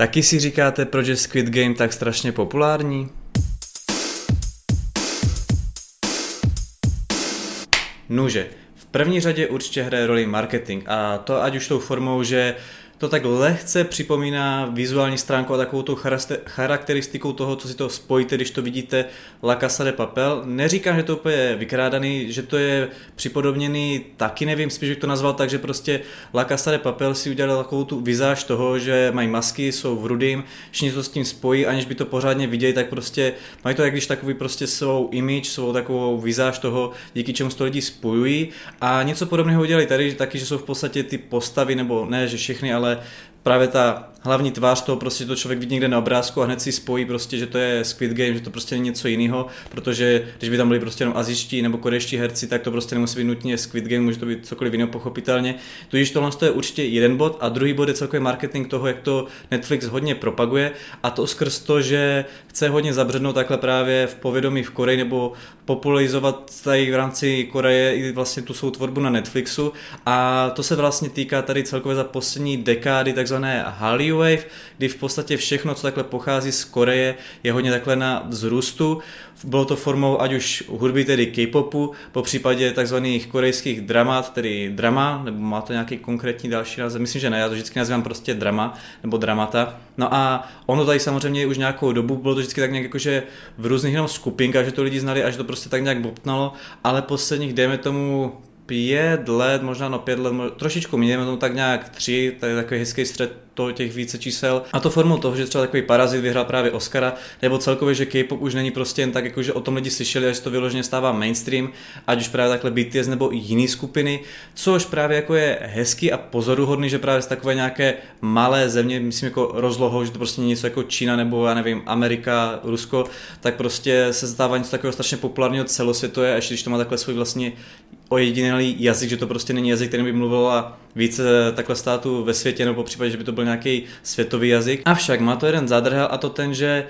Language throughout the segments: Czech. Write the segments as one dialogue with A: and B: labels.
A: Taky si říkáte, proč je Squid Game tak strašně populární? Nuže, v první řadě určitě hraje roli marketing a to ať už tou formou, že to tak lehce připomíná vizuální stránku a takovou tou charakteristikou toho, co si to spojíte, když to vidíte La Casa de Papel. Neříkám, že to úplně je vykrádaný, že to je připodobněný, taky nevím, spíš bych to nazval tak, že prostě La Casa de Papel si udělal takovou tu vizáž toho, že mají masky, jsou v rudým, všichni to s tím spojí, aniž by to pořádně viděli, tak prostě mají to jak když takový prostě svou image, svou takovou vizáž toho, díky čemu to lidi spojují a něco podobného udělali tady taky, že jsou v podstatě ty postavy, nebo ne, že všechny, ale ale právě ta hlavní tvář toho prostě to člověk vidí někde na obrázku a hned si spojí prostě, že to je Squid Game, že to prostě není něco jiného, protože když by tam byli prostě jenom aziští nebo korejští herci, tak to prostě nemusí být nutně Squid Game, může to být cokoliv jiného pochopitelně. Tudíž tohle je určitě jeden bod a druhý bod je celkový marketing toho, jak to Netflix hodně propaguje a to skrz to, že chce hodně zabřednout takhle právě v povědomí v Koreji nebo popularizovat tady v rámci Koreje i vlastně tu svou tvorbu na Netflixu a to se vlastně týká tady celkově za poslední dekády takzvané Hallyu Wave, kdy v podstatě všechno, co takhle pochází z Koreje, je hodně takhle na vzrůstu. Bylo to formou ať už hudby, tedy K-popu, po případě takzvaných korejských dramat, tedy drama, nebo má to nějaký konkrétní další název, myslím, že ne, já to vždycky nazývám prostě drama, nebo dramata. No a ono tady samozřejmě už nějakou dobu, bylo to vždycky tak nějak jakože v různých jenom skupinkách, že to lidi znali a že to prostě tak nějak bobtnalo, ale posledních, dejme tomu, pět let, možná no pět let, trošičku méně, tomu tak nějak tři, je takový hezký střed to těch více čísel. A to formou toho, že třeba takový parazit vyhrál právě Oscara, nebo celkově, že K-pop už není prostě jen tak, jako že o tom lidi slyšeli, a že to vyloženě stává mainstream, ať už právě takhle BTS nebo i jiné skupiny, což právě jako je hezký a pozoruhodný, že právě z takové nějaké malé země, myslím jako rozlohou, že to prostě něco jako Čína nebo já nevím, Amerika, Rusko, tak prostě se stává něco takového strašně populárního celosvětové, až když to má takhle svůj vlastně ojedinělý jazyk, že to prostě není jazyk, který by mluvila více takhle států ve světě, nebo po případě, že by to byl nějaký světový jazyk. Avšak má to jeden zadrhel a to ten, že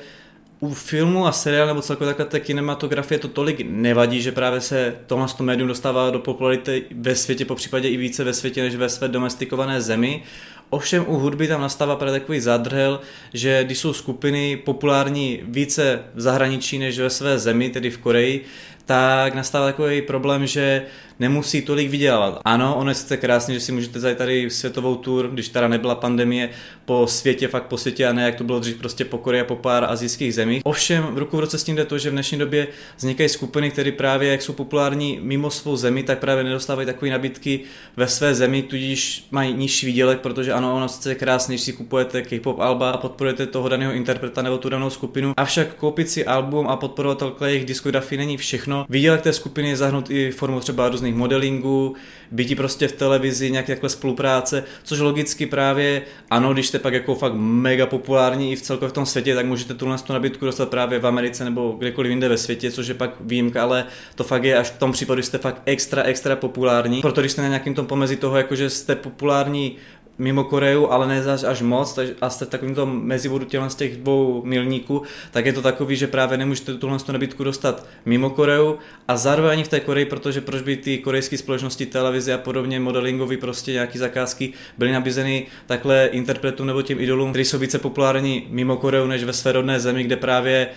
A: u filmu a seriálu nebo celkově takhle té kinematografie to tolik nevadí, že právě se tohle to médium dostává do popularity ve světě, po případě i více ve světě než ve své domestikované zemi. Ovšem u hudby tam nastává právě takový zádrhel, že když jsou skupiny populární více v zahraničí než ve své zemi, tedy v Koreji, tak nastává takový problém, že nemusí tolik vydělávat. Ano, ono je sice krásné, že si můžete zajít tady světovou tour, když teda nebyla pandemie, po světě, fakt po světě a ne jak to bylo dřív prostě po Koreji a po pár azijských zemích. Ovšem v ruku v roce s tím jde to, že v dnešní době vznikají skupiny, které právě jak jsou populární mimo svou zemi, tak právě nedostávají takové nabídky ve své zemi, tudíž mají nižší výdělek, protože ano, ono sice je krásné, když si kupujete K-pop alba a podporujete toho daného interpreta nebo tu danou skupinu. Avšak koupit si album a podporovat takhle jejich diskografii není všechno. Výdělek té skupiny je zahrnut i formou třeba různých modelingů, bytí prostě v televizi, nějaké takhle spolupráce, což logicky právě ano, když jste pak jako fakt mega populární i v celkově v tom světě, tak můžete tuhle tu nabídku dostat právě v Americe nebo kdekoliv jinde ve světě, což je pak výjimka, ale to fakt je až v tom případu, že jste fakt extra, extra populární. Proto když jste na nějakým tom pomezi toho, jakože jste populární mimo Koreu, ale ne až, až moc tak, a jste v takovém tom mezivodu z těch dvou milníků, tak je to takový, že právě nemůžete tuhle nabídku dostat mimo Koreu a zároveň v té Koreji, protože proč by ty korejské společnosti, televize a podobně, modelingový prostě nějaký zakázky byly nabízeny takhle interpretům nebo těm idolům, kteří jsou více populární mimo Koreu než ve své rodné zemi, kde právě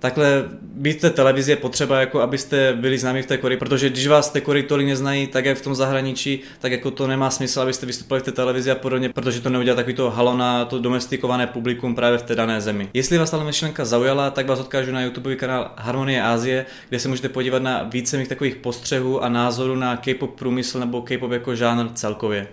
A: takhle být té televizi je potřeba, jako abyste byli známí v té Koreji, protože když vás té Koreji tolik neznají, tak jak v tom zahraničí, tak jako to nemá smysl, abyste vystupovali v té televizi a podobně, protože to neudělá takový to halo na to domestikované publikum právě v té dané zemi. Jestli vás tato myšlenka zaujala, tak vás odkážu na YouTube kanál Harmonie Asie, kde se můžete podívat na více mých takových postřehů a názorů na K-pop průmysl nebo K-pop jako žánr celkově.